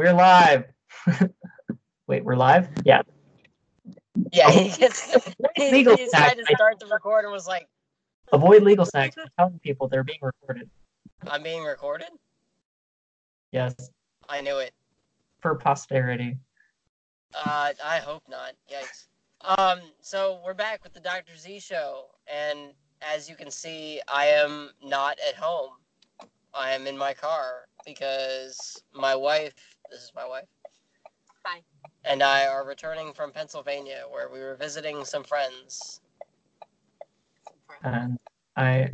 We're live. Wait, we're live? Yeah. Yeah, he gets he, Legal he tried to start the record and was like, Avoid legal snacks. We're telling people they're being recorded. "I'm being recorded." Yes, I knew it. for posterity. Uh, I hope not. Yikes. Um, so we're back with the Dr. Z show, and as you can see, I am not at home. I am in my car because my wife, this is my wife, Hi. and I are returning from Pennsylvania, where we were visiting some friends. And I,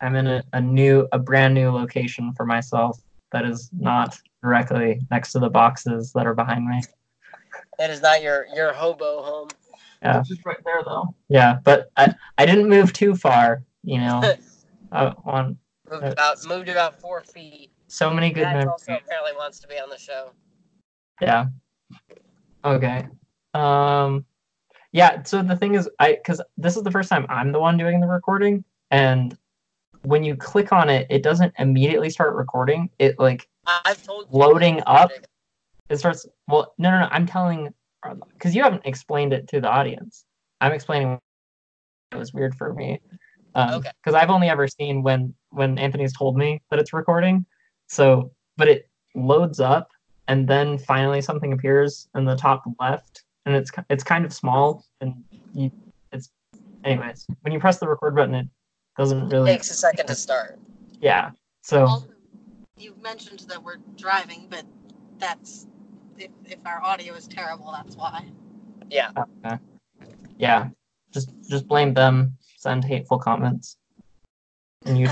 I'm in a, a new, a brand new location for myself that is not directly next to the boxes that are behind me. That is not your your hobo home. Yeah. It's just right there though. Yeah, but I, I didn't move too far. You know, uh, on Moved Uh, about moved about four feet. So many good Matt memories. also apparently wants to be on the show. Yeah. Okay. Um yeah, so the thing is I cuz this is the first time I'm the one doing the recording and when you click on it it doesn't immediately start recording. It like I've told Loading up? it starts well no no no I'm telling cuz you haven't explained it to the audience. I'm explaining it was weird for me. Um Okay. cuz I've only ever seen when when Anthony's told me that it's recording. So, but it loads up and then finally something appears in the top left and it's it's kind of small and you it's anyways when you press the record button it doesn't really takes a second to start. yeah so Also, you mentioned that we're driving, but that's if, if our audio is terrible, that's why. Yeah. okay. yeah just just blame them send hateful comments and you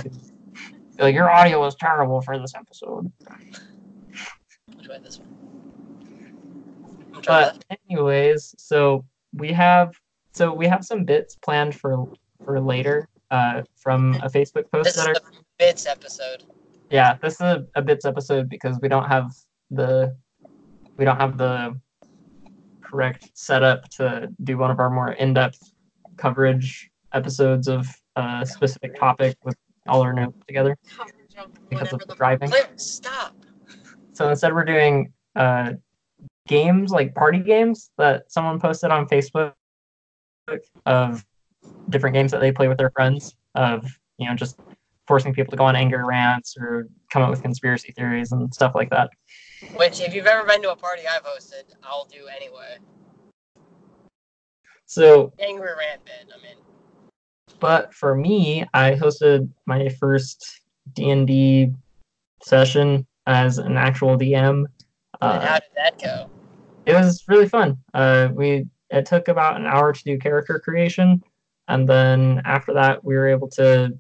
like your audio was terrible for this episode way this one? But anyways so we have so we have some bits planned for for later uh from a facebook post this is that are bits episode. yeah this is a, a bits episode because we don't have the we don't have the correct setup to do one of our more in-depth coverage episodes of a specific topic with all our notes together because of the driving stop. so instead we're doing uh games like party games that someone posted on facebook of different games that they play with their friends of you know just forcing people to go on anger rants or come up with conspiracy theories and stuff like that Which, if you've ever been to a party I've hosted, I'll do anyway. so Angry rant bit. I mean, but for me i hosted my first d&d session as an actual dm uh, how did that go? it was really fun. Uh, we it took about an hour to do character creation. And then after that we were able to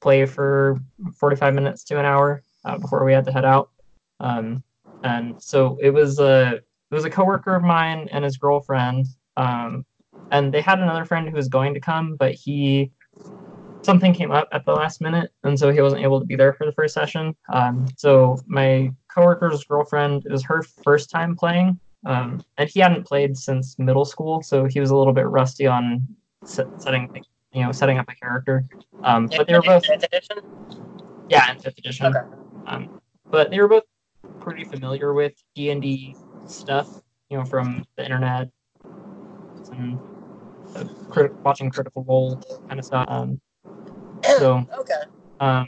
play for 45 minutes to an hour uh, before we had to head out. Um, and so it was a it was a coworker of mine and his girlfriend um, and they had another friend who was going to come but he something came up at the last minute and so he wasn't able to be there for the first session um, so my coworker's girlfriend it was her first time playing um, and he hadn't played since middle school so he was a little bit rusty on set, setting you know setting up a character um, but they were both Fifth edition? yeah in fifth edition Okay. um, but they were both pretty familiar with D and D stuff, you know, from the internet and uh, crit- watching Critical Role kind of stuff. Um, so, Okay. um,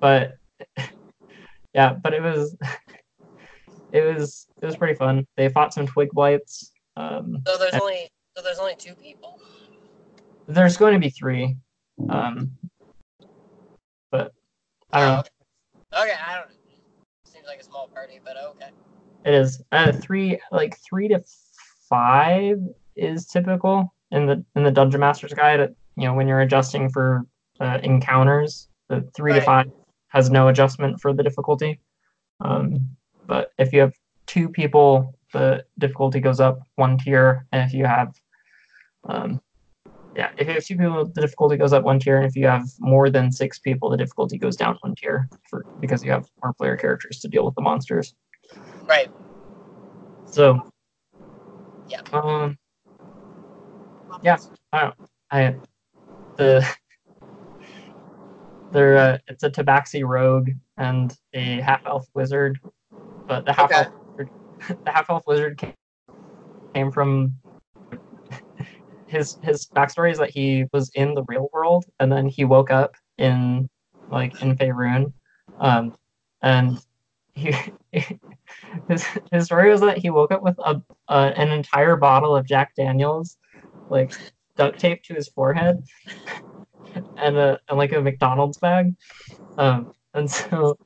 but yeah, but it was it was it was pretty fun. They fought some twig blights. Um, So there's only so there's only two people. there's going to be three, um, but I don't know. Oh, Okay, I don't. Seems like a small party, but okay. It is uh, three, like three to five is typical in the in the Dungeon Master's Guide. You know, when you're adjusting for uh, encounters, the three to five has no adjustment for the difficulty. Um, but if you have two people, the difficulty goes up one tier, and if you have, um, yeah, if you have two people, the difficulty goes up one tier, and if you have more than six people, the difficulty goes down one tier for because you have more player characters to deal with the monsters. Right. So, Yeah. Um. Yeah. I. I the they're uh, it's a Tabaxi rogue and a half elf wizard, but the half elf wizard the half elf lizard came, came from his his backstory is that he was in the real world and then he woke up in like in Faerun, um, and he his his story was that he woke up with a, a an entire bottle of Jack Daniels, like duct tape to his forehead, and a and like a McDonald's bag, um, and so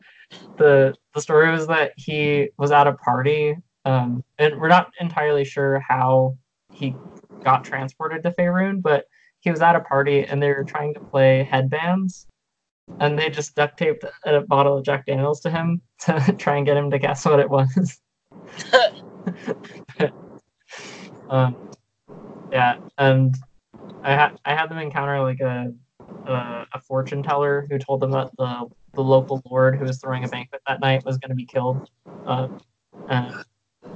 the the story was that he was at a party, um, and we're not entirely sure how he got transported to Faerun, but he was at a party and they were trying to play headbands and they just duct taped a bottle of Jack Daniels to him to try and get him to guess what it was. um, yeah, and I had I had them encounter like a, a, a fortune teller who told them that the the local lord who was throwing a banquet that night was going to be killed. Uh, and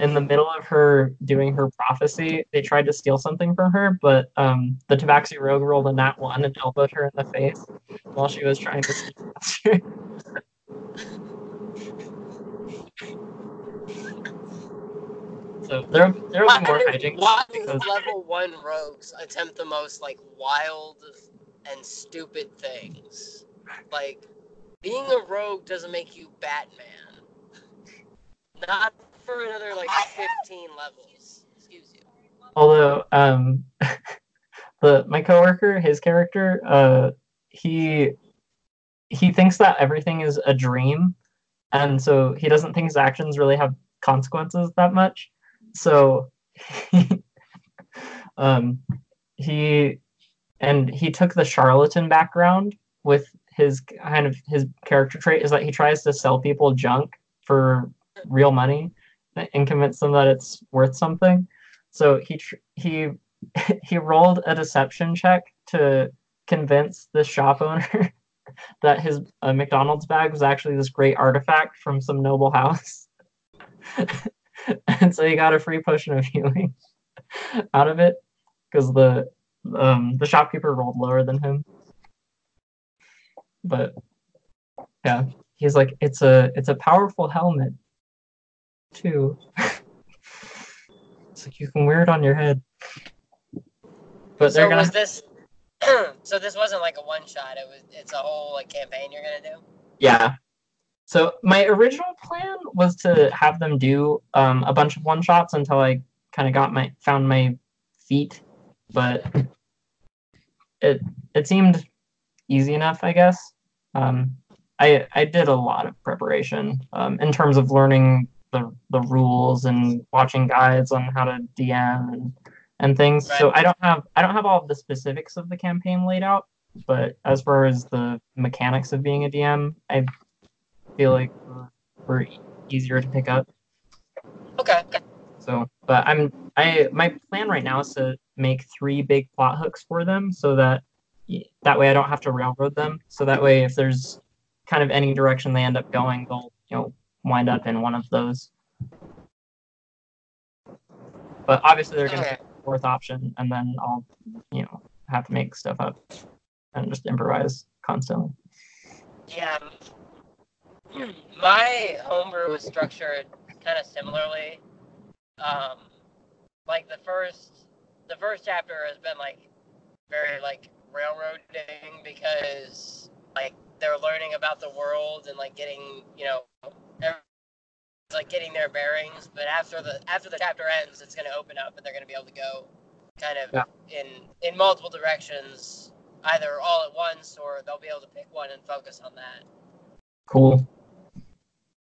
in the middle of her doing her prophecy, they tried to steal something from her, but um, the Tabaxi rogue rolled a nat one and elbowed her in the face while she was trying to steal So there, there will be more hijinks. Why do because- level one rogues attempt the most like wild and stupid things? Like being a rogue doesn't make you Batman. Not for another like fifteen levels. Excuse you. although um the my coworker his character uh he he thinks that everything is a dream and so he doesn't think his actions really have consequences that much so um he and he took the charlatan background with his kind of his character trait is that he tries to sell people junk for real money and convince them that it's worth something so he tr- he he rolled a deception check to convince the shop owner that his uh, McDonald's bag was actually this great artifact from some noble house. and so he got a free potion of healing out of it because the um, the shopkeeper rolled lower than him. But yeah, he's like, it's a it's a powerful helmet too. It's like you can wear it on your head. But so they're gonna was this? so this wasn't like a one shot. It was. It's a whole like campaign you're gonna do. yeah. So my original plan was to have them do um, a bunch of one shots until I kind of got my found my feet, but it it seemed easy enough, I guess. Um, I I did a lot of preparation um, in terms of learning the the rules and watching guides on how to DM and and things. So I don't have I don't have all of the specifics of the campaign laid out, but as far as the mechanics of being a DM, I feel like uh, we're, we're e- easier to pick up. Okay. So, but I'm I my plan right now is to make three big plot hooks for them, so that that way I don't have to railroad them. So that way, if there's kind of any direction they end up going, they'll you know wind up in one of those. But obviously, they're going to Okay. pick the fourth option, and then I'll you know have to make stuff up and just improvise constantly. Yeah. My homebrew was structured kind of similarly. Um, like the first, the first chapter has been like very like railroading because like they're learning about the world and like getting you know like getting their bearings. But after the after the chapter ends, it's going to open up and they're going to be able to go kind of Yeah. in in multiple directions, either all at once or they'll be able to pick one and focus on that. Cool.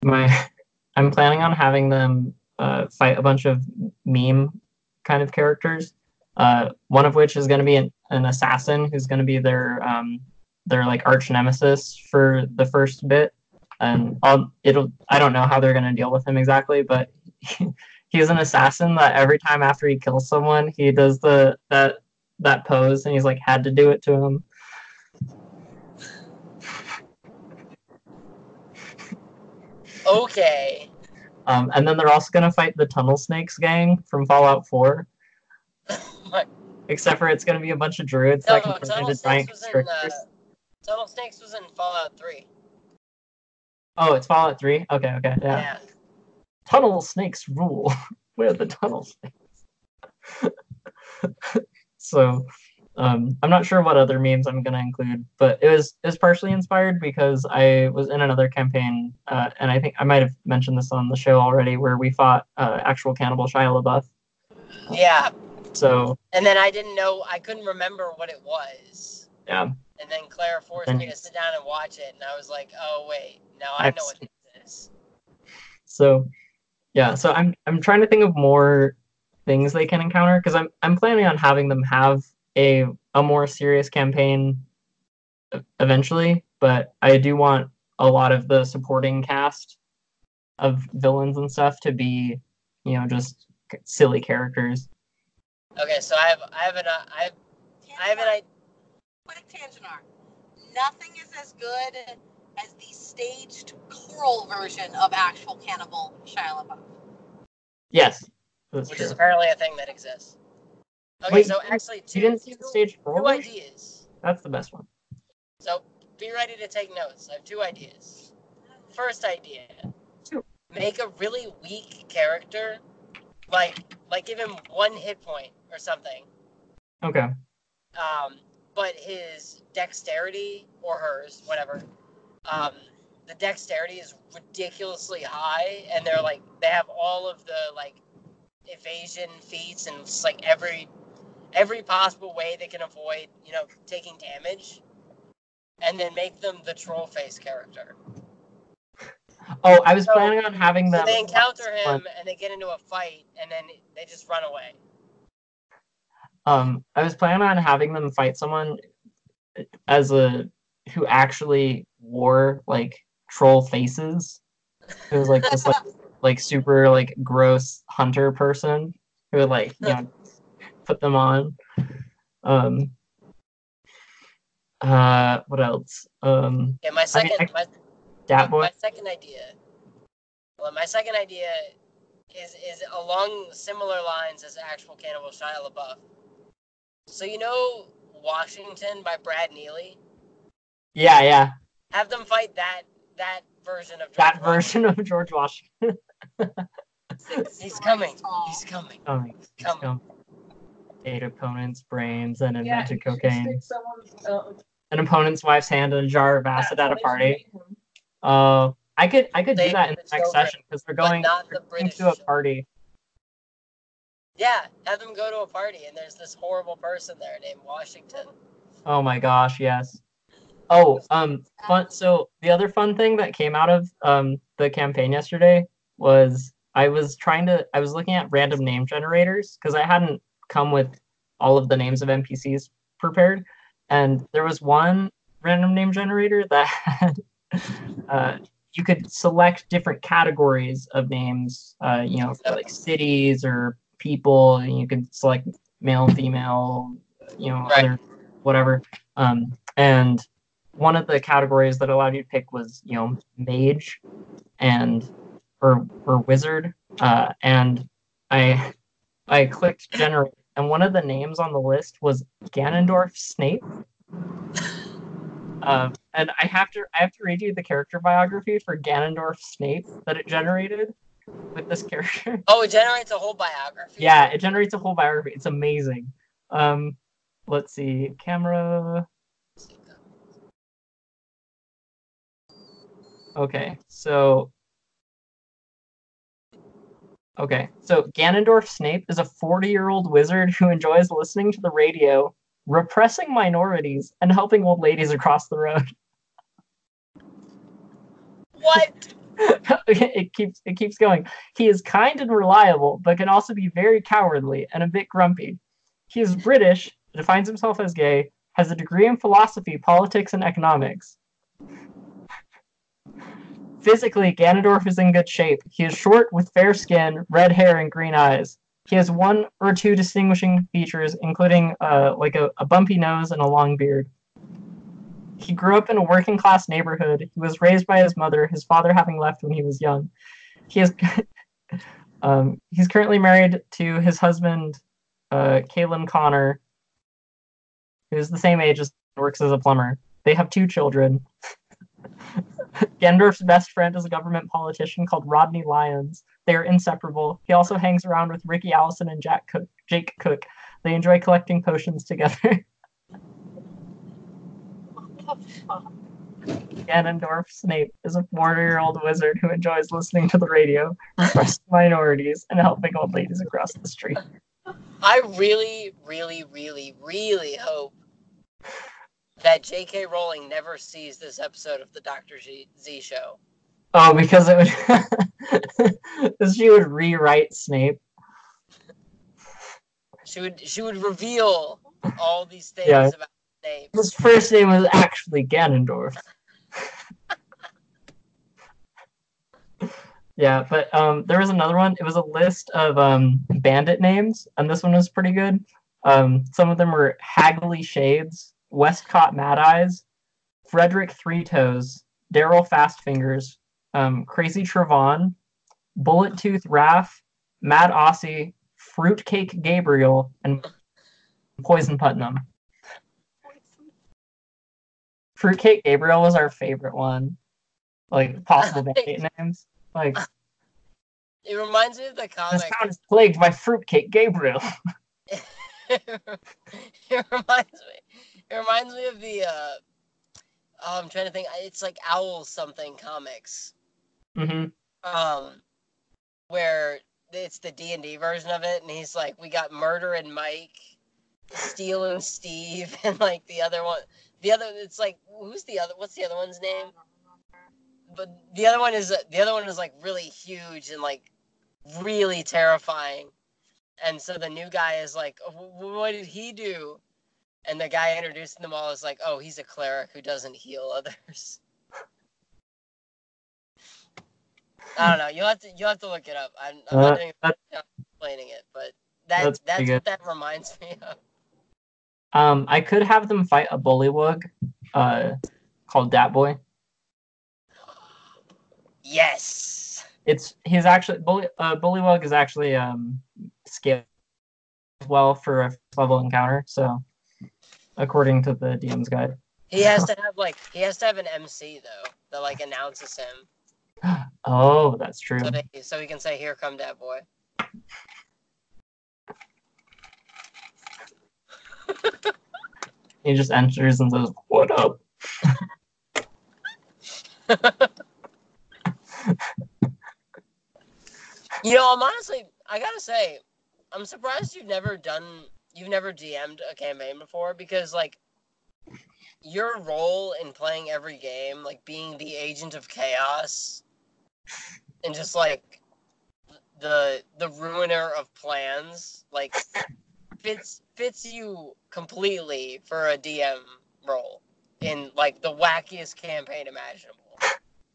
My, I'm planning on having them uh, fight a bunch of meme kind of characters. Uh, one of which is going to be an, an assassin who's going to be their um, their like arch nemesis for the first bit, and I'll it'll I don't know how they're going to deal with him exactly, but he's an assassin that every time after he kills someone, he does the that that pose, and he's like had to do it to him. Okay. Um, and then they're also going to fight the Tunnel Snakes gang from Fallout 4. My- Except for it's going to be a bunch of druids No, that Tunnel into Snakes giant was in uh. Tunnel Snakes was in Fallout 3. Oh, it's Fallout 3? Okay, okay, yeah. tunnel snakes rule. We're the tunnel snakes. so um, I'm not sure what other memes I'm gonna include, but it was it was partially inspired because I was in another campaign, uh, and I think I might have mentioned this on the show already, where we fought uh, actual cannibal Shia LaBeouf. Yeah, So and then I didn't know, I couldn't remember what it was. yeah, And then Claire forced me to sit down and watch it, and I was like, oh wait, now I know what this is. So, yeah, so I'm I'm trying to think of more things they can encounter because I'm I'm planning on having them have a a more serious campaign eventually, but I do want a lot of the supporting cast of villains and stuff to be, you know, just silly characters. Okay, so I have, I have an, uh, I have, I have an idea. Quick tangent arc. Nothing is as good as the staged choral version of actual Cannibal Shia LaBeouf. Yes, which true. is apparently a thing that exists. Okay, Wait, so actually, two, You didn't see the stage two ideas. That's the best one. So be ready to take notes. I have two ideas. First idea: Two. make a really weak character, like like give him one hit point or something. Okay. Um, but his dexterity or hers, whatever, um, the dexterity is ridiculously high, and they're like they have all of the like evasion feats and it's like every every possible way they can avoid, you know, taking damage, and then make them the troll face character. Oh, I was So- planning on having So them. they encounter him and they get into a fight, and then they just run away. Um, I was planning on having them fight someone as a who actually wore like troll faces. It was like this like like super like gross hunter person who would like you know put them on. Um. Uh, what else? Um, Yeah, my second, I- my, Dat my, Boy. my second idea. Well, my second idea is is along similar lines as actual Cannibal Shia LaBeouf. So you know Washington by Brad Neely. Yeah, yeah, Have them fight that that version of George that Washington. version of George Washington. He's coming. He's coming. Coming. he's Come. Come. Ate opponent's brains and Yeah, invented you should cocaine. someone's, uh, An opponent's wife's hand in a jar of acid at a party. meet. Uh, I could I could They- do that in the the next children, session because we're going, not they're going to a party. Yeah, have them go to a party, and there's this horrible person there named Washington. Oh my gosh, yes. Oh, um, fun. So the other fun thing that came out of um the campaign yesterday was I was trying to I was looking at random name generators because I hadn't come with all of the names of NPCs prepared, and there was one random name generator that had uh, you could select different categories of names, uh, you know, like cities or people, and you could select male, female, you know, Right. other whatever. Um, and one of the categories that allowed you to pick was, you know, mage and or or wizard. Uh, and I I clicked generate, and one of the names on the list was Ganondorf Snape. Um, and I have to I have to read you the character biography for Ganondorf Snape that it generated with this character. Oh, it generates a whole biography. yeah, it generates a whole biography. It's amazing. Um, let's see, camera. Okay, so. Okay, so Ganondorf Snape is a 40 year old wizard who enjoys listening to the radio, repressing minorities, and helping old ladies across the road. What? it keeps it keeps going. He is kind and reliable, but can also be very cowardly and a bit grumpy. He is British, defines himself as gay, has a degree in philosophy, politics, and economics. Physically, Ganondorf is in good shape. He is short with fair skin, red hair, and green eyes. He has one or two distinguishing features, including uh, like a, a bumpy nose and a long beard. He grew up in a working class neighborhood. He was raised by his mother, his father having left when he was young. He is um, he's currently married to his husband, uh, Connor, who's the same age as works as a plumber. They have two children. Ganondorf's best friend is a government politician called Rodney Lyons, They are inseparable. He also hangs around with Ricky Allison and Jack Cook, Jake Cook. They enjoy collecting potions together. Ganondorf Snape is a 40 year old wizard who enjoys listening to the radio, oppressing minorities, and helping old ladies across the street. I really, really, really, really hope that J.K. Rowling never sees this episode of the Doctor Z, Z show. Oh, because it would. She would rewrite Snape. She would she would reveal all these things Yeah. about Snape. His first name was actually Ganondorf. yeah, but um, there was another one. It was a list of um, bandit names, and this one was pretty good. Um, some of them were Hagley Shades, Westcott Mad Eyes, Frederick Three Toes, Daryl Fast Fingers, um, Crazy Trevon, Bullet Tooth Raph, Mad Aussie, Fruitcake Gabriel, and Poison Putnam. Fruitcake Gabriel was our favorite one. Like possible bandit names. Like It reminds me of the comic. this town is plagued by Fruitcake Gabriel. it reminds me. It reminds me of the. Uh, oh, I'm trying to think. It's like Owl something comics. hmm um where it's the d&d version of it and he's like we got murder and mike steele and steve and like the other one the other it's like who's the other what's the other one's name but the other one is the other one is like really huge and like really terrifying and so the new guy is like "Oh, what did he do and the guy introducing them all is like oh he's a cleric who doesn't heal others I don't know. You'll have to you'll have to look it up. I'm, I'm Uh, not doing that- explaining it, but that That's that's, what that reminds me of. Um, I could have them fight a bullywug, uh, called Dat Boy. Yes. It's he's actually bully uh, bullywug is actually um scaled well for a level encounter. So, according to the DM's guide. He has to have like he has to have an MC though that like announces him Oh, that's true. so that he, so he can say here come that boy. He just enters and says, "What up?" You know, I'm honestly I gotta say, I'm surprised you've never done you've never DM'd a campaign before because like your role in playing every game, like being the agent of chaos and just like the the ruiner of plans, like fits fits you completely for a DM role in like the wackiest campaign imaginable.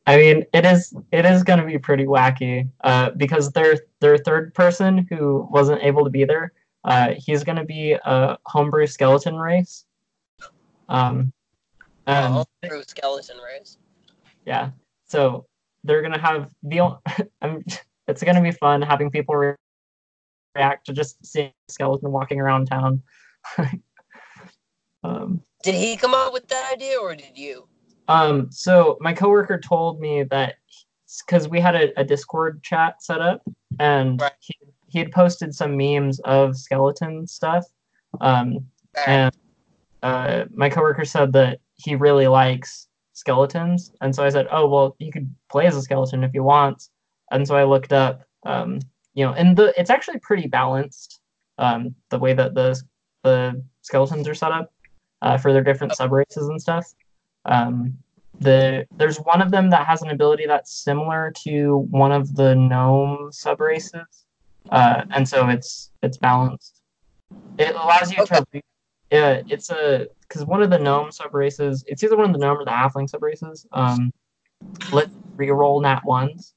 I mean, it is it is going to be pretty wacky uh, because their their third person who wasn't able to be there, uh, he's going to be a homebrew skeleton race. Um, and through skeleton race. yeah, so they're going to have the. it's going to be fun having people re- react to just seeing a skeleton walking around town. um, Did he come up with that idea or did you? Um, so my coworker told me that because we had a, a Discord chat set up, and Right. he he had posted some memes of skeleton stuff. Um, and uh, my coworker said that he really likes skeletons, and so I said, "Oh well, you could play as a skeleton if you want." And so I looked up, um, you know, and the it's actually pretty balanced, um, the way that the the skeletons are set up uh, for their different sub races and stuff. Um, the there's one of them that has an ability that's similar to one of the gnome sub races, uh, and so it's it's balanced. It allows you to. Yeah, it's a because one of the gnome sub races, it's either one of the gnome or the halfling sub races. Um, let reroll nat ones.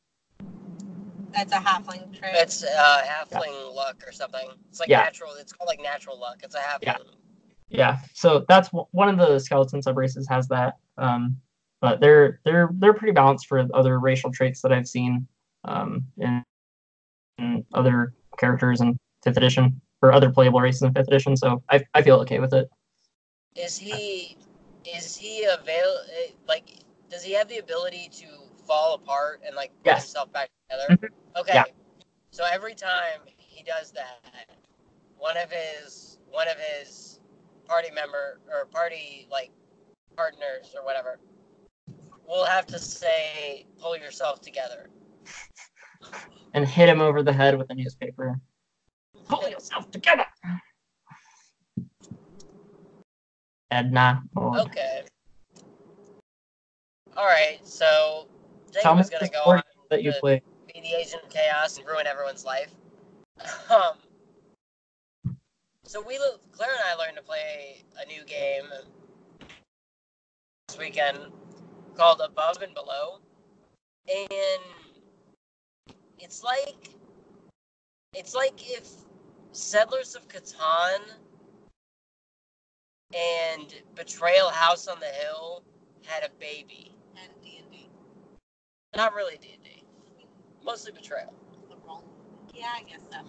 That's a halfling trait. It's uh, halfling luck or something. It's like Yeah. natural. It's called like natural luck. It's a halfling. Yeah. Yeah, so that's w- one of the skeleton sub races has that. Um, but they're they're they're pretty balanced for other racial traits that I've seen um, in, in other characters in fifth edition or other playable races in fifth edition. So I I feel okay with it. Is he? Is he avail? eh, Like, does he have the ability to fall apart and like put Yes. himself back together? Okay. Yeah. So every time he does that, one of his one of his party member or party like partners or whatever will have to say, "Pull yourself together." And hit him over the head with a newspaper. Pull yourself together. Edna. Okay. All right. So Tell Jacob me is gonna go on that you play. played. be the agent of chaos and ruin everyone's life. Um. So we, Claire and I learned to play a new game this weekend called Above and Below, and it's like it's like if Settlers of Catan and Betrayal House on the Hill had a baby. And D&D. Not really D and D, mm-hmm. mostly Betrayal. Yeah, I guess so.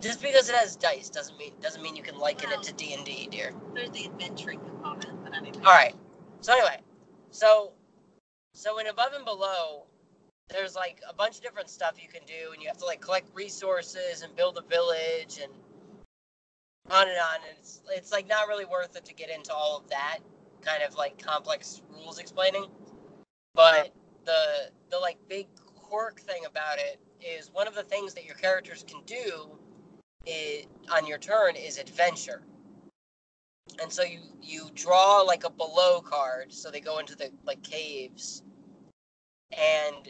Just because it has dice doesn't mean doesn't mean you can liken it to D and D, dear. There's the adventuring component, but anyway. All right. So anyway, so so in above and below, there's like a bunch of different stuff you can do, and you have to like collect resources and build a village and on and on. And it's it's like not really worth it to get into all of that kind of like complex rules explaining. But the the like big quirk thing about it is one of the things that your characters can do it, on your turn is adventure and so you you draw like a below card so they go into the like caves and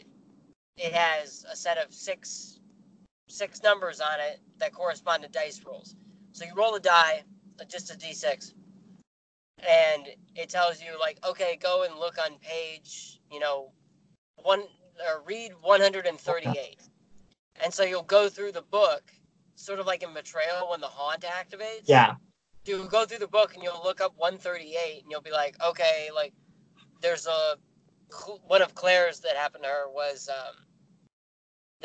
it has a set of six six numbers on it that correspond to dice rolls. So you roll a die uh, just a d6 and it tells you like okay go and look on page you know one or read 138 and so you'll go through the book sort of like in betrayal when the haunt activates. Yeah. you go through the book and you'll look up 138 and you'll be like, okay, like there's a one of Claire's that happened to her was um,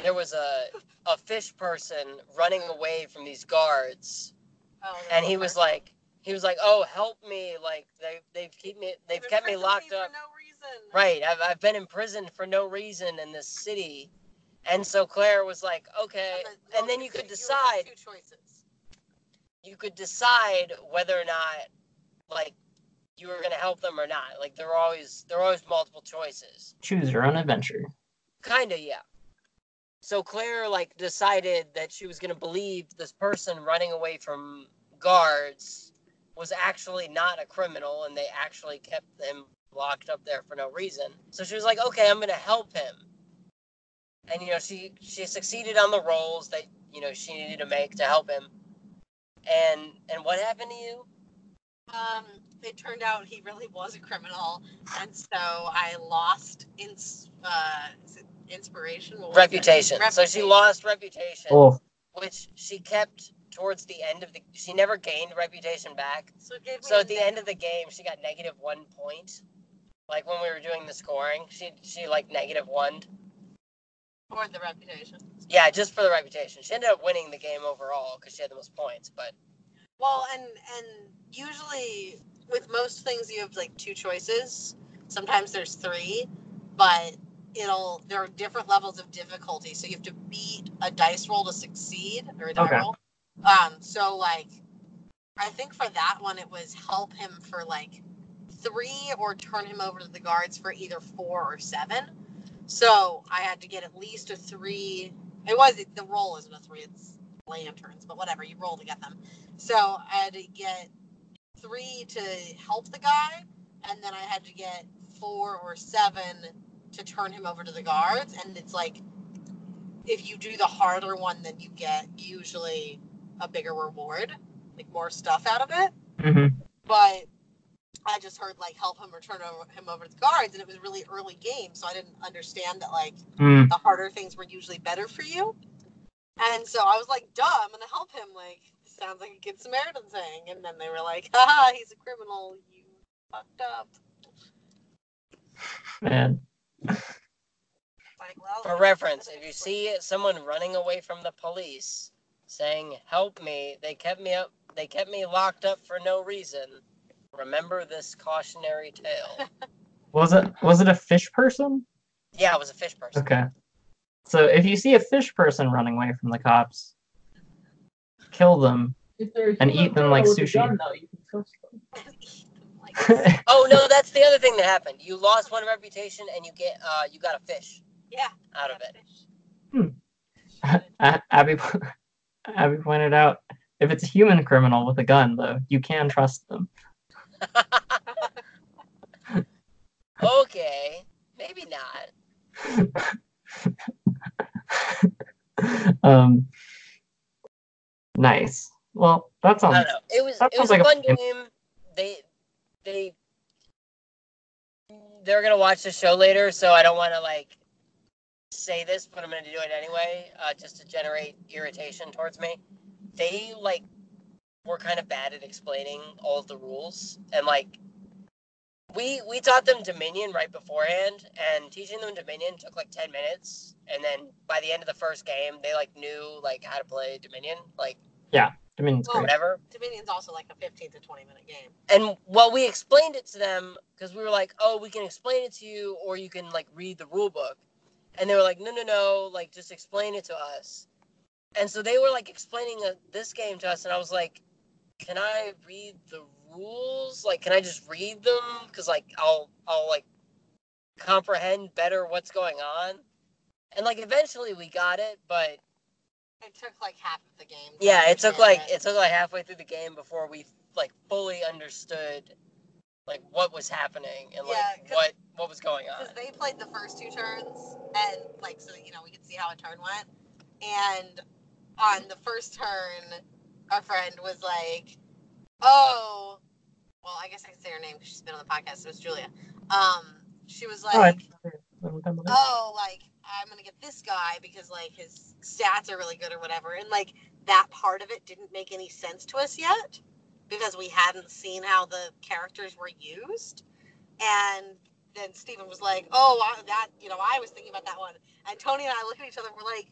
there was a a fish person running away from these guards, Oh, and he was like, he was like, oh help me, like they they've keep me they've kept me locked for up. no. Right, I've I've been imprisoned for no reason in this city, and so Claire was like, okay, And, the- and then you could decide Two choices. you could decide whether or not like you were gonna help them or not. Like there are always there are always multiple choices. Choose your own adventure. Kinda, yeah. So Claire like decided that she was gonna believe this person running away from guards was actually not a criminal and they actually kept him locked up there for no reason. So she was like, Okay, I'm gonna help him. And you know, she she succeeded on the roles that, you know, she needed to make to help him. And and what happened to you? Um, it turned out he really was a criminal, and so I lost ins- uh, inspiration. What was it? reputation. So she lost reputation, Oh, which she kept towards the end of the. She never gained reputation back. So, it gave me So at the end of the game, she got negative one point. Like when we were doing the scoring, she she like negative one. for the reputation. Yeah, just for the reputation. She ended up winning the game overall because she had the most points. But Well, and and usually with most things you have like two choices. Sometimes there's three, but it'll there are different levels of difficulty. So you have to beat a dice roll to succeed or a die Okay. roll. Um, so like I think for that one it was help him for like three or turn him over to the guards for either four or seven. So I had to get at least a three. It was the roll isn't a three, it's lanterns, but whatever, you roll to get them. So I had to get three to help the guy, and then I had to get four or seven to turn him over to the guards. And it's like, if you do the harder one, then you get usually a bigger reward, like more stuff out of it. hmm But I just heard like help him or turn over, him over to the guards, and it was really early game, so I didn't understand that like mm. the harder things were usually better for you. And so I was like, duh, I'm gonna help him. Like, sounds like a good Samaritan thing. And then they were like, haha, he's a criminal. You fucked up. Man. Like, well, for reference, if you see someone running away from the police, saying "Help me," they kept me up. They kept me locked up for no reason. Remember this cautionary tale. Was it was it a fish person? yeah, it was a fish person. Okay. So if you see a fish person running away from the cops, kill them. And eat them like sushi. gun, though, you can trust them. Oh no, that's the other thing that happened. You lost one reputation and you get uh you got a fish yeah. out of it. A- Abby, Abby pointed out if it's a human criminal with a gun, though, you can trust them. Okay, maybe not. um, nice. Well, that I sounds. don't know. It was it was a like a fun game. game. They they they're gonna watch the show later, so I don't want to like say this, but I'm gonna do it anyway, uh, just to generate irritation towards me. They like were kind of bad at explaining all of the rules, and like we we taught them Dominion right beforehand, and teaching them Dominion took like ten minutes, and then by the end of the first game, they like knew like how to play Dominion, like I Dominion's Well, great. whatever. Dominion's also like a 15 to 20 minute game. and well we explained it to them because we were like oh we can explain it to you or you can like read the rule book and they were like no no no like just explain it to us and so they were like explaining uh this game to us and i was like can i read the rules like can i just read them because like i'll i'll like comprehend better what's going on and like eventually we got it but It took like half of the game. yeah it took like understand it took like halfway through the game before we like fully understood like what was happening and like Yeah, 'cause- what what was going on because they played the first two turns and like so you know we could see how a turn went and on the first turn our friend was like oh well i guess i can say her name because she's been on the podcast so was julia um she was like Oh, I- I'm done with it. oh, like I'm gonna get this guy because like his stats are really good or whatever, and like that part of it didn't make any sense to us yet because we hadn't seen how the characters were used, and then Stephen was like, "Oh, I, that you know, I was thinking about that one," and Tony and I look at each other, and we're like,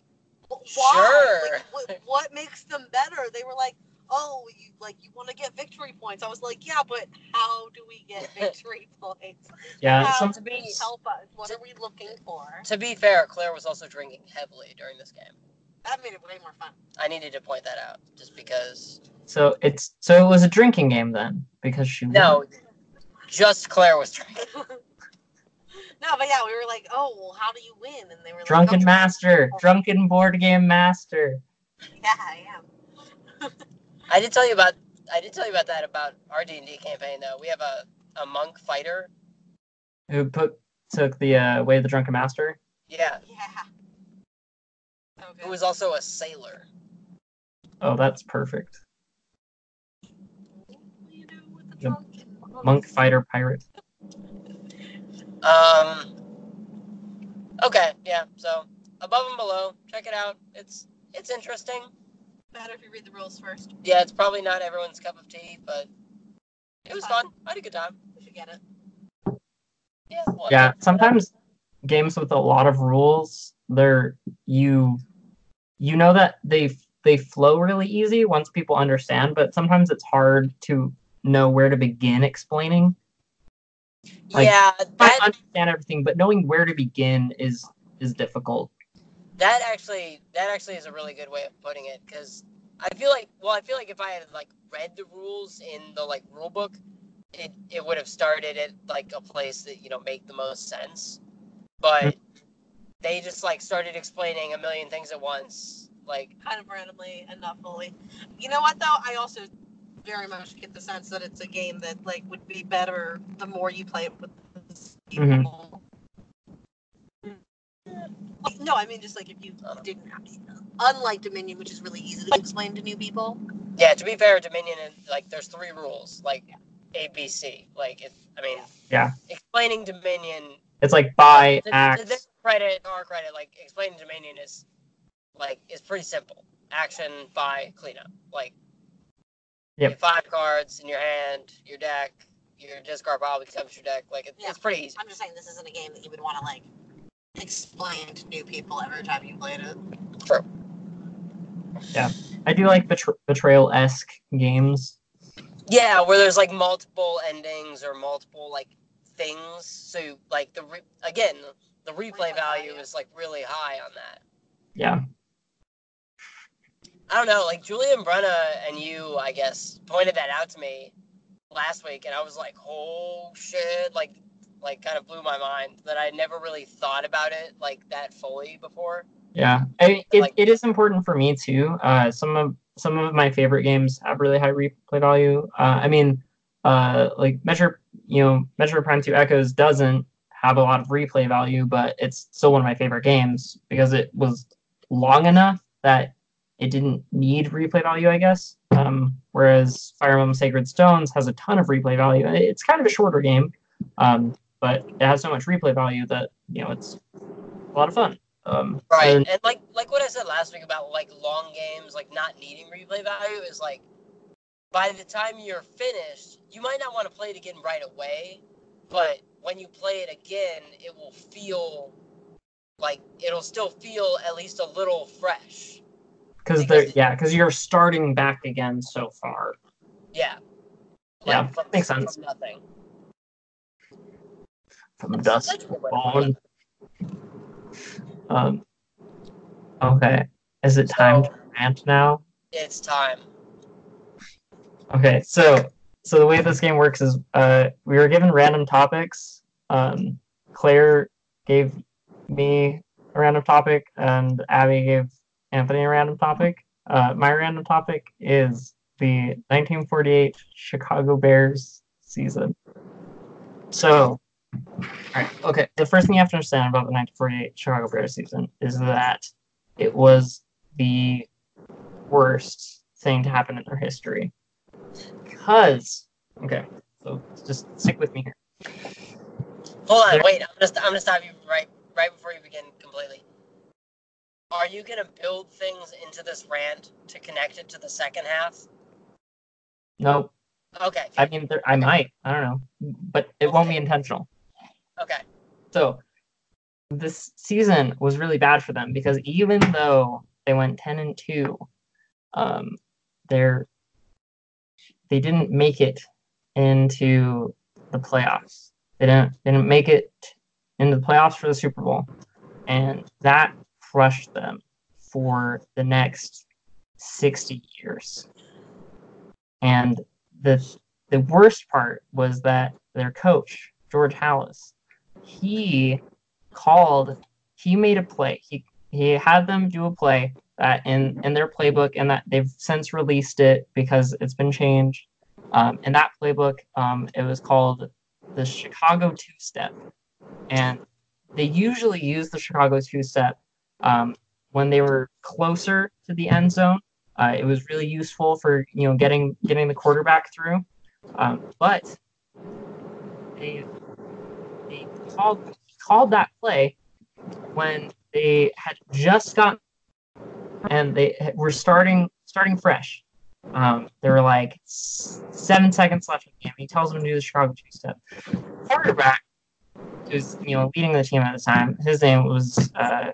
"Why? Sure. Like, what, what makes them better?" They were like. Oh, you like you want to get victory points? I was like, yeah, but how do we get victory points? Yeah, how some, do they help us? What are we looking for? to be fair claire was also drinking heavily during this game That made it way more fun. i needed to point that out just because so it's so it was a drinking game then because she no just claire was drinking No, but yeah, we were like, oh, well, how do you win? And they were drunken like, oh, master, drunken board game master. Yeah, I am. I did tell you about i did tell you about that about our d&d campaign though we have a, a monk fighter Who put took the uh, way of the drunken master? yeah Yeah. So good. who was also a sailor Oh, that's perfect. You do with the The Monk fighter pirate. Um. Okay, yeah. So above and below, check it out. It's it's interesting. Better if you read the rules first. Yeah, it's probably not everyone's cup of tea, but it was Fun. fun. I had a good time. You should get it. Yeah. well, Yeah, sometimes games with a lot of rules, they're you you know that they they flow really easy once people understand, but sometimes it's hard to know where to begin explaining. like- yeah, I understand everything, but knowing where to begin is is difficult. That actually that actually is a really good way of putting it because I feel like well I feel like if I had like read the rules in the like rule book, it it would have started at like a place that you know make the most sense, but they just like started explaining a million things at once. Like Kind of randomly and not fully. You know what, though? I also very much get the sense that it's a game that like would be better the more you play it with mm-hmm. people. Like, No, I mean just like if you didn't have unlike Dominion, which is really easy to explain to new people. yeah, to be fair, Dominion and like there's three rules like A B C. Like if I mean Yeah. explaining Dominion It's like buy, to, to act. their credit, or credit, like explaining Dominion is like is pretty simple. Action, buy, cleanup. Like Yep. you have five cards in your hand, your deck, your discard pile becomes your deck. Like it, Yeah. it's pretty easy. I'm just saying this isn't a game that you would want to like explain to new people every time you played it. True. Yeah, I do like betr- betrayal esque games. Yeah, where there's like multiple endings or multiple like things. So like the re- again, the replay value is like really high on that. Yeah. I don't know, like Julian Brenna and you, I guess, pointed that out to me last week, and I was like, "Oh shit!" Like, like kind of blew my mind that I never really thought about it like that fully before. Yeah, I mean, it, Like- it is important for me too. Uh, some of some of my favorite games have really high replay value. Uh, I mean, uh, like Metroid, you know, Metroid Prime Two Echoes doesn't have a lot of replay value, but it's still one of my favorite games because it was long enough that it didn't need replay value, I guess. Um, whereas Fire Emblem Sacred Stones has a ton of replay value. and It's kind of a shorter game, um, but it has so much replay value that you know it's a lot of fun. Um, Right, and- and like like what I said last week about like long games, like not needing replay value is like by the time you're finished, you might not want to play it again right away, but when you play it again, it will feel like it'll still feel at least a little fresh. Because Because they're yeah, because you're starting back again so far. Yeah. Yeah, from, makes sense. Nothing. From dust That's a good way to. Um. Okay, is it time to rant now? It's time. Okay, so so the way this game works is uh we were given random topics. Um, Claire gave me a random topic, and Abby gave Anthony a random topic. Uh, my random topic is the 1948 Chicago Bears season. So, all right, okay. The first thing you have to understand about the 1948 Chicago Bears season is that it was the worst thing to happen in their history. Because, okay, so just stick with me here. Hold on, There- wait. I'm gonna, st- I'm gonna stop you right right before you begin completely. Are you gonna build things into this rant to connect it to the second half? Nope. Okay. I mean, there, I might. I don't know, but it won't be intentional. Okay. So this season was really bad for them because even though they went 10 and 2, um, they're they didn't make it into the playoffs. They didn't they didn't make it into the playoffs for the Super Bowl, and that crushed them for the next 60 years. And the the worst part was that their coach George Halas he called he made a play. He he had them do a play that in in their playbook and that they've since released it because it's been changed. Um, in that playbook um, it was called the chicago two step and they usually use the chicago two step um, when they were closer to the end zone. Uh, it was really useful for you know getting getting the quarterback through. Um, but they they called called that play when they had just gotten and they were starting starting fresh. Um, there were like seven seconds left in the game. He tells them to do the Chicago two step. Quarterback, who's you know leading the team at the time, his name was uh,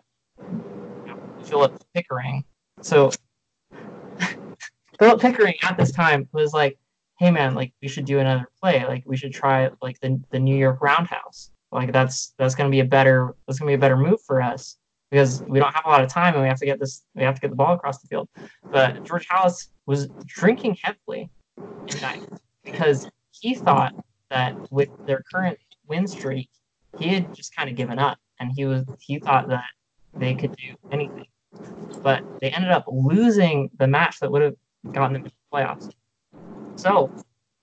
Philip Pickering. So Philip Pickering at this time was like, "Hey man, like we should do another play. Like we should try like the the New York Roundhouse. Like that's that's gonna be a better that's gonna be a better move for us because we don't have a lot of time and we have to get this we have to get the ball across the field." But George Halas was drinking heavily that because he thought that with their current win streak, he had just kind of given up and he was he thought that they could do anything. But they ended up losing the match that would have gotten them to the playoffs. So,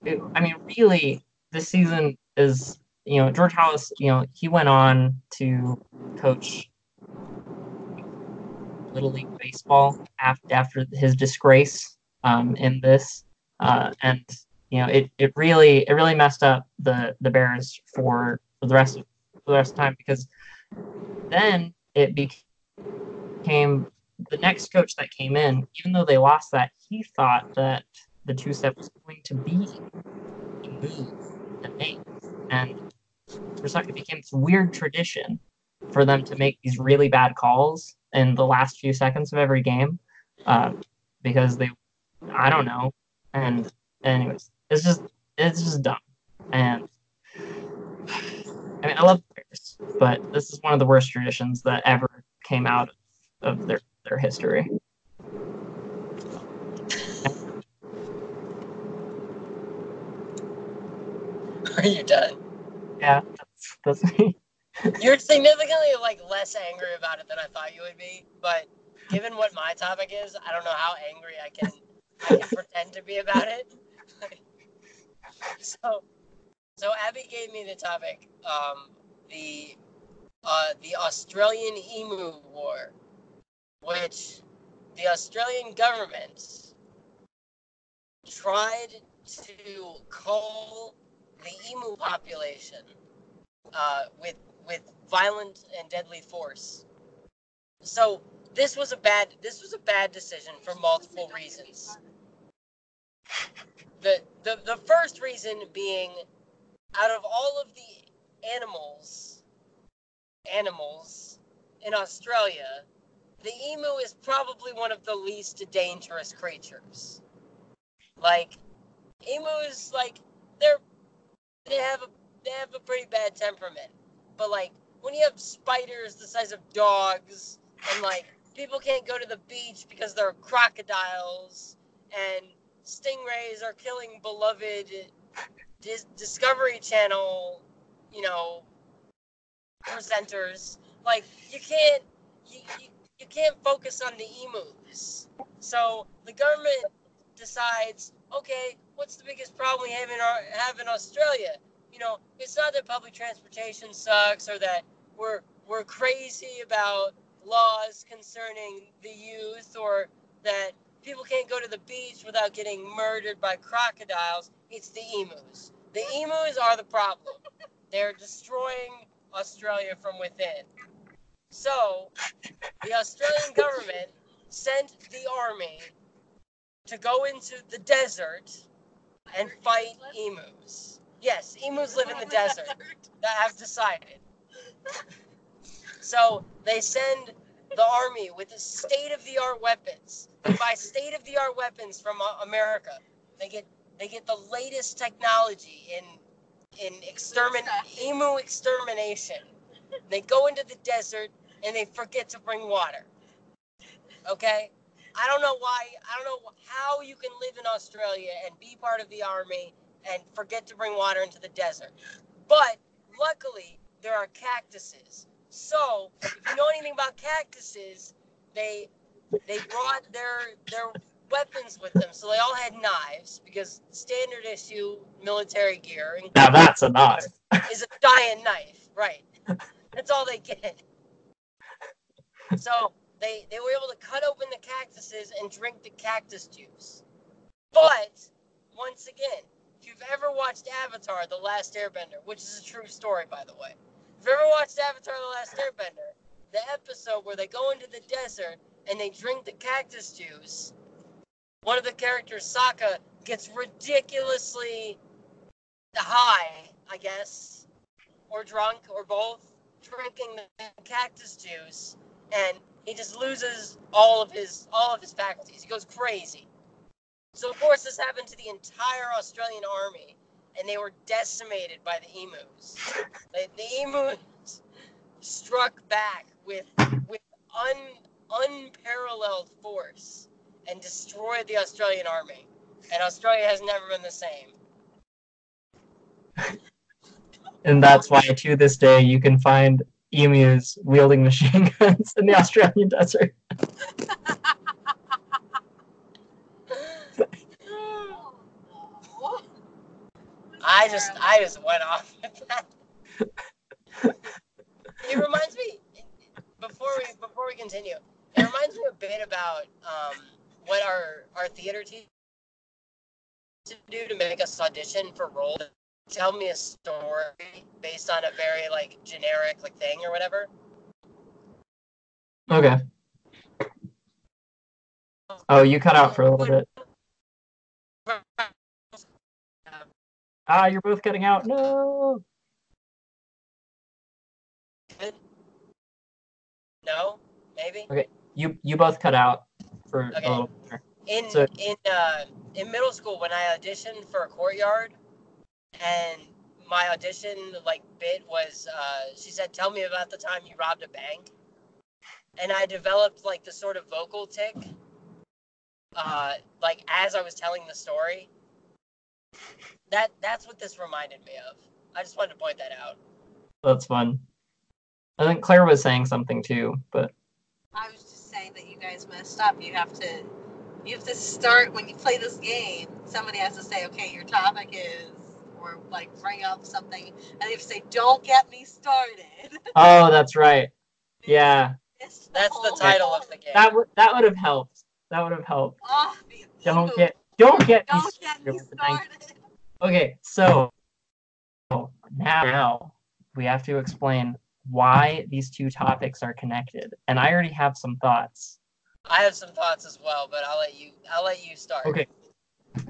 it, I mean, really, this season is, you know, George Hollis, you know, he went on to coach Little League Baseball after, after his disgrace um, in this. Uh, and, you know, it, it really it really messed up the, the Bears for, for the rest of for the rest of time because then it became the next coach that came in, even though they lost that, he thought that the two step was going to be a move to make. And it became this weird tradition for them to make these really bad calls in the last few seconds of every game uh, because they, I don't know. And, anyways, it's just, it's just dumb. And I mean, I love players, But this is one of the worst traditions that ever came out of their, their history. Are you done? Yeah, that's, that's me. You're significantly like less angry about it than I thought you would be, but given what my topic is, I don't know how angry I can I can pretend to be about it. so so Abby gave me the topic, um, the uh, the Australian Emu War, which the Australian government tried to cull the emu population uh, with with violent and deadly force. So this was a bad this was a bad decision for multiple reasons. The the the first reason being out of all of the animals animals in Australia, the emu is probably one of the least dangerous creatures. Like emus like they're they have a they have a pretty bad temperament. But like when you have spiders the size of dogs and like people can't go to the beach because there are crocodiles and stingrays are killing beloved Dis- Discovery Channel, you know, presenters. Like you can't you, you, you can't focus on the emus. So the government decides, okay, what's the biggest problem we have in our have in Australia? You know, it's not that public transportation sucks or that we're we're crazy about laws concerning the youth or that people can't go to the beach without getting murdered by crocodiles. It's the emus. The emus are the problem. They're destroying Australia from within. So, the Australian government sent the army to go into the desert and fight emus. Yes, emus live in the desert. That I've decided. So they send the army with the state of the art weapons. And by state of the art weapons from uh, America, they get they get the latest technology in in extermin emu extermination. They go into the desert and they forget to bring water. Okay? I don't know why. I don't know how you can live in Australia and be part of the army and forget to bring water into the desert. But luckily, there are cactuses. So, if you know anything about cactuses, they they brought their their weapons with them. So they all had knives because standard issue military gear Now that's a knife. is a giant knife, right? That's all they get. So they they were able to cut open the cactuses and drink the cactus juice. But once again, if you've ever watched Avatar: The Last Airbender, which is a true story by the way, if you've ever watched Avatar: The Last Airbender, the episode where they go into the desert and they drink the cactus juice, one of the characters, Sokka, gets ridiculously high, I guess, or drunk, or both, drinking the cactus juice, and he just loses all of his all of his faculties. He goes crazy. So of course this happened to the entire Australian army, and they were decimated by the emus. The, the emus struck back with with un, unparalleled force and destroyed the Australian army. And Australia has never been the same. And that's why to this day you can find emus wielding machine guns in the Australian desert. I just I just went off with that. It reminds me before we before we continue, it reminds me a bit about um, what our our theater team to do to make us audition for roles. Tell me a story based on a very like generic like thing or whatever. Okay. Oh, you cut out for a little bit. Ah, you're both cutting out. No. No, maybe. Okay, you you both cut out for Okay. a little bit. in So- in uh, in middle school when I auditioned for a courtyard, and my audition like bit was uh, she said, "Tell me about the time you robbed a bank," and I developed like the sort of vocal tick, uh, like as I was telling the story. That that's what this reminded me of. I just wanted to point that out. That's fun. I think Claire was saying something too, but I was just saying that you guys messed up. You have to, you have to start when you play this game. Somebody has to say, okay, your topic is, or like bring up something, and they have to say, don't get me started. oh, that's right. Yeah, It's That's the title point. of the game. that would that would have helped. That would have helped. Oh, Don't get don't get me don't me started with the bank. started. Okay, so now, now we have to explain why these two topics are connected. And I already have some thoughts. I have some thoughts as well, but I'll let you. I'll let you start. Okay.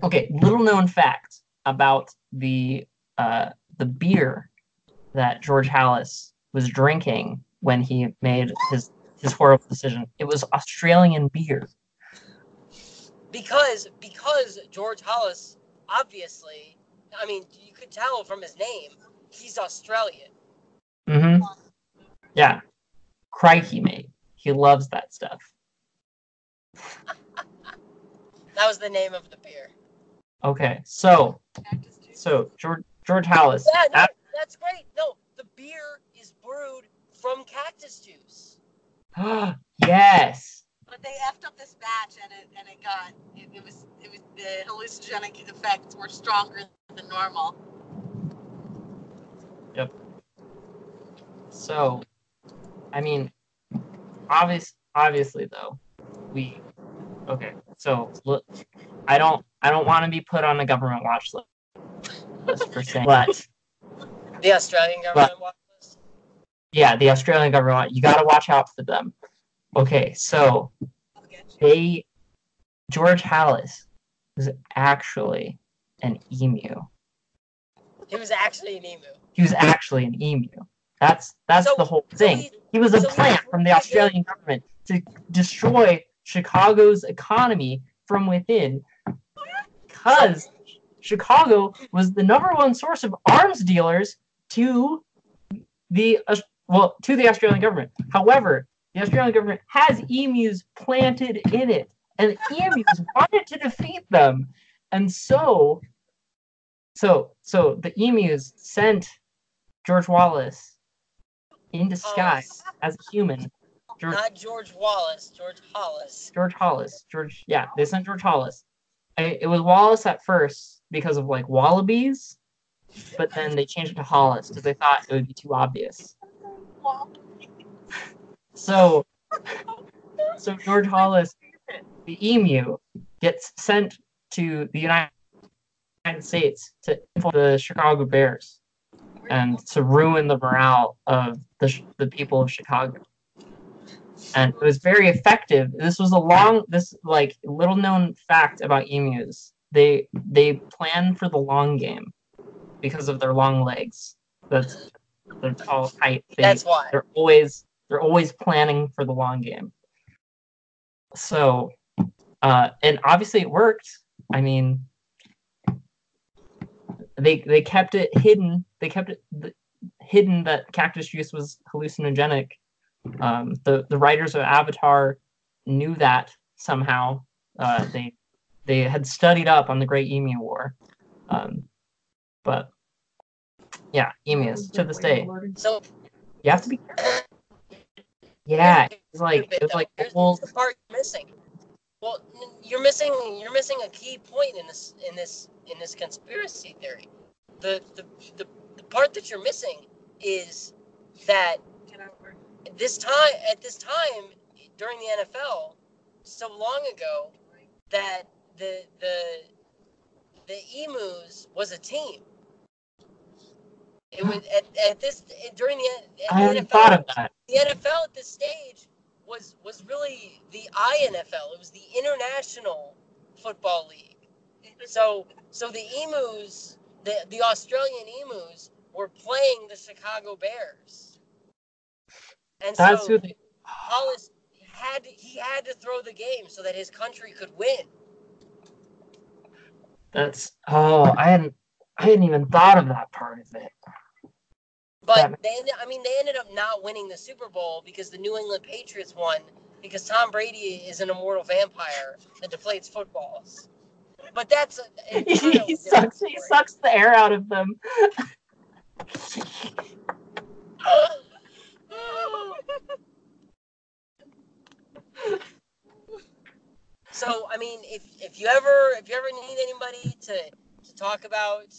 Okay, little known fact about the uh, the beer that George Halas was drinking when he made his his horrible decision. It was Australian beer. Because because George Hollis, obviously, I mean, you could tell from his name, he's Australian. Mm-hmm. Yeah. Crikey, mate. He loves that stuff. That was the name of the beer. Okay, so so George George Halas. Yeah, no, at- that's great. No, the beer is brewed from cactus juice. yes. But they effed up this batch, and it and it got it, it was it was the hallucinogenic effects were stronger than normal. Yep. So, I mean, obvious, obviously though, we okay. So look, I don't, I don't want to be put on a government watch list for saying, but The Australian government watch list. yeah, the Australian government, you got to watch out for them. Okay, so I'll get you. they, George Halas was actually an emu. He was actually an emu. He was actually an emu. That's that's So- the whole So thing. he- He was a So plant from the Australian government to destroy Chicago's economy from within because Chicago was the number one source of arms dealers to the Aus- well to the Australian government. However, the Australian government has emus planted in it, and the emus wanted to defeat them, and so so so the emus sent George Wallace in disguise oh. as a human. George Not George Wallace, George Hollis. George Hollis. George, yeah, they sent George Hollis. I, it was Wallace at first because of like wallabies, but then they changed it to Hollis because they thought it would be too obvious. So, so George Hollis, the emu, gets sent to the United States to the Chicago Bears and to ruin the morale of the the people of Chicago. And it was very effective. This was a long, this like little known fact about emus. They they plan for the long game because of their long legs. That's their tall height. They, That's why. they're always they're always planning for the long game. So, uh, and obviously it worked. I mean, they they kept it hidden. They kept it hidden that cactus juice was hallucinogenic. Um, the the writers of Avatar knew that somehow. Uh, they they had studied up on the Great Emu War. Um, but yeah, emus to this day. So You have to be careful. Yeah, it's like it's like Here's old. the part you're missing. Well, you're missing you're missing a key point in this in this in this conspiracy theory. The the the, the part that you're missing is that Get over. This time at this time during the NFL so long ago that the the the emus was a team. It was at, at this during the, at I the NFL thought of that. the NFL at this stage was was really the INFL. It was the International Football League. So so the emus, the the Australian emus, were playing the Chicago Bears. And That's so they, Hollis had to, he had to throw the game so that his country could win. that's oh I hadn't I hadn't even thought of that part of it. But That- they, ended, I mean, they ended up not winning the Super Bowl because the New England Patriots won because Tom Brady is an immortal vampire that deflates footballs. But that's a, he sucks. He sucks the air out of them. So I mean, if if you ever if you ever need anybody to to talk about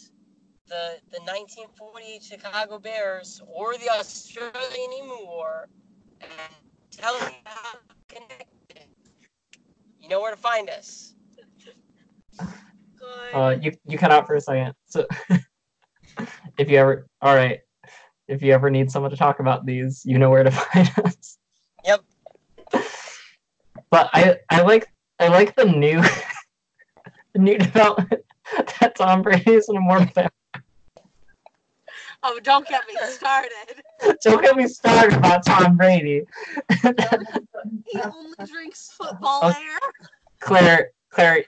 the the 1948 Chicago Bears or the Australian Emu War and tell me how connected, you know where to find us. Uh, you you cut out for a second. So if you ever, all right, if you ever need someone to talk about these, you know where to find us. Yep. But I I like I like the new the new development that Tom Brady is an immortal vampire. oh, don't get me started. Don't get me started about Tom Brady. He only drinks football Oh. air. Claire, Claire,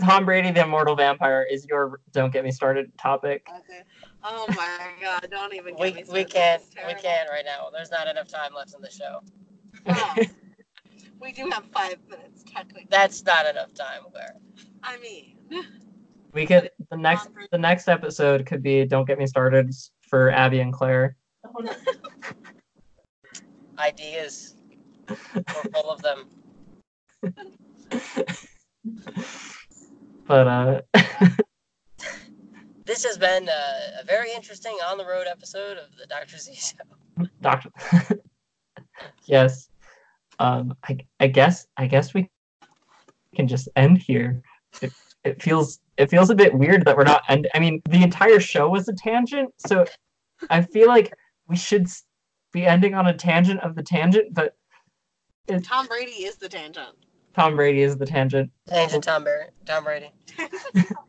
Tom Brady, the immortal vampire, is your don't get me started topic. Okay. Oh my god! Don't even get We, me we can't we can't right now. There's not enough time left in the show. Oh. we do have five minutes technically. That's not enough time, Claire. I mean, We could the next the next episode could be don't get me started for Abby and Claire. Ideas. We're full of them. But uh This has been a, a very interesting on the road episode of the Dr. Z Show. Doctor Yes. Um I I guess I guess we can just end here. It it feels it feels a bit weird that we're not end I mean the entire show was a tangent, so I feel like we should be ending on a tangent of the tangent, but Tom Brady is the tangent. Tom Brady is the tangent. Tangent Tom, Bar- Tom Brady.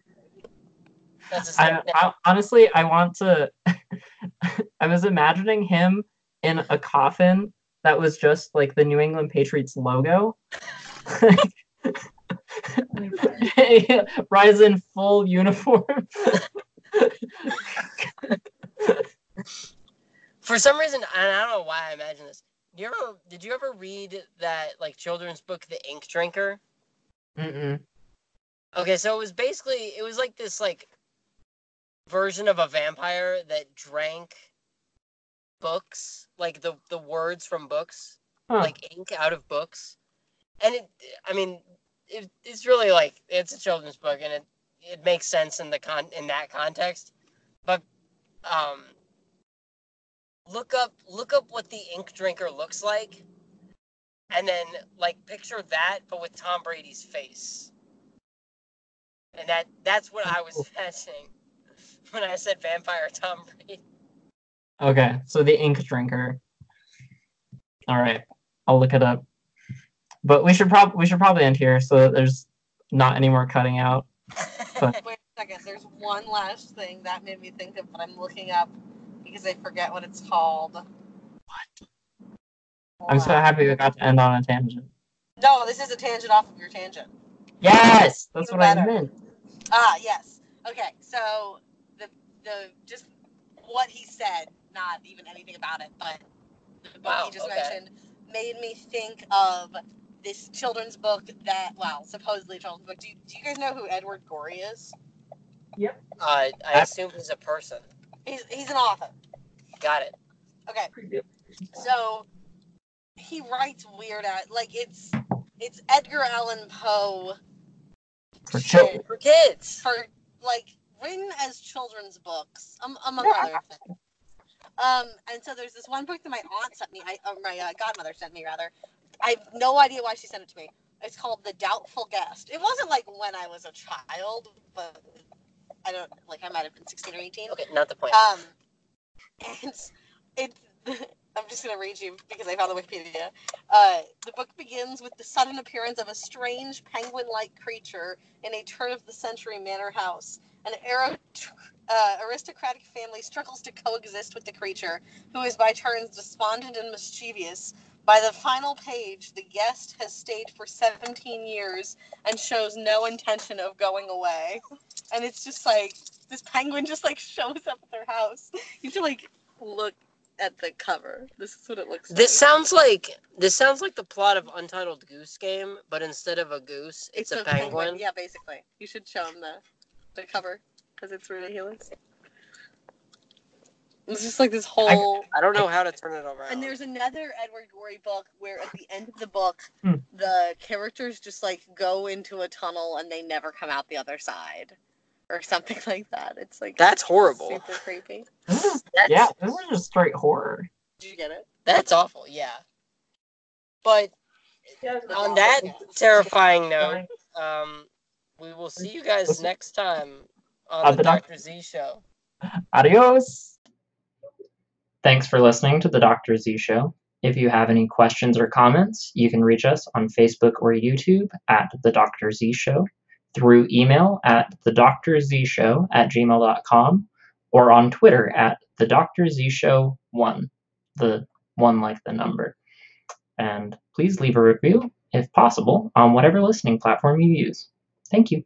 I. I honestly I want to I was imagining him in a coffin that was just like the New England Patriots logo. Rise in full uniform. For some reason, and I don't know why I imagine this. Do you ever, did you ever read that like children's book, The Ink Drinker? Mm-mm. Okay, so it was basically it was like this like version of a vampire that drank books, like the the words from books, Huh. like ink out of books. And it I mean, it, it's really like it's a children's book and it it makes sense in the con in that context. But um look up look up what the ink drinker looks like and then like picture that but with Tom Brady's face. And that that's what I was imagining when I said vampire Tom Brady. Okay, so the ink drinker. All right, I'll look it up. But we should probably we should probably end here so that there's not any more cutting out. Wait a second. There's one last thing that made me think of, but I'm looking up because I forget what it's called. What? I'm so happy we got to end on a tangent. No, this is a tangent off of your tangent. Yes, that's Even what I meant. Ah, yes. Okay, so the the just what he said, not even anything about it, but the book Wow, he just okay. mentioned made me think of this children's book that, well, supposedly a children's book. Do you, do you guys know who Edward Gorey is? Uh, I assume he's a person. He's he's an author. Got it. Okay, so he writes weird at like it's it's Edgar Allan Poe For shit children. For kids. for like written as children's books, um, among other things. Um, and so there's this one book that my aunt sent me, I, or my uh, godmother sent me rather. I have no idea why she sent it to me. It's called The Doubtful Guest. It wasn't like when I was a child, but I don't like I might have been 16 or 18. Okay, not the point. Um, and it's I'm just gonna read you because I found the Wikipedia. Uh, the book begins with the sudden appearance of a strange penguin-like creature in a turn-of-the-century manor house. An aro- uh, aristocratic family struggles to coexist with the creature, who is by turns despondent and mischievous. By the final page, the guest has stayed for 17 years and shows no intention of going away. And it's just like this penguin just like shows up at their house. You have to like look at the cover. This is what it looks like. This sounds like this sounds like the plot of Untitled Goose Game, but instead of a goose, it's, a, penguin. Yeah, basically. You should show them the the cover because it's ridiculous. It's just like this whole. I don't know how to turn it around. And there's another Edward Gorey book where at the end of the book, Hmm. the characters just like go into a tunnel and they never come out the other side, or something like that. It's like That's horrible. super creepy. This is, That's, yeah, this is just straight horror. Did you get it? that's awful. Yeah. But on that terrifying note, um, we will see you guys next time on the the Dr. Z Show. Adios. Thanks for listening to the Dr. Z Show. If you have any questions or comments, you can reach us on Facebook or YouTube at The Dr. Z Show, through email at The Dr. Z Show at gmail.com, or on Twitter at The Dr. Z Show 1, the one like the number. And please leave a review, if possible, on whatever listening platform you use. Thank you.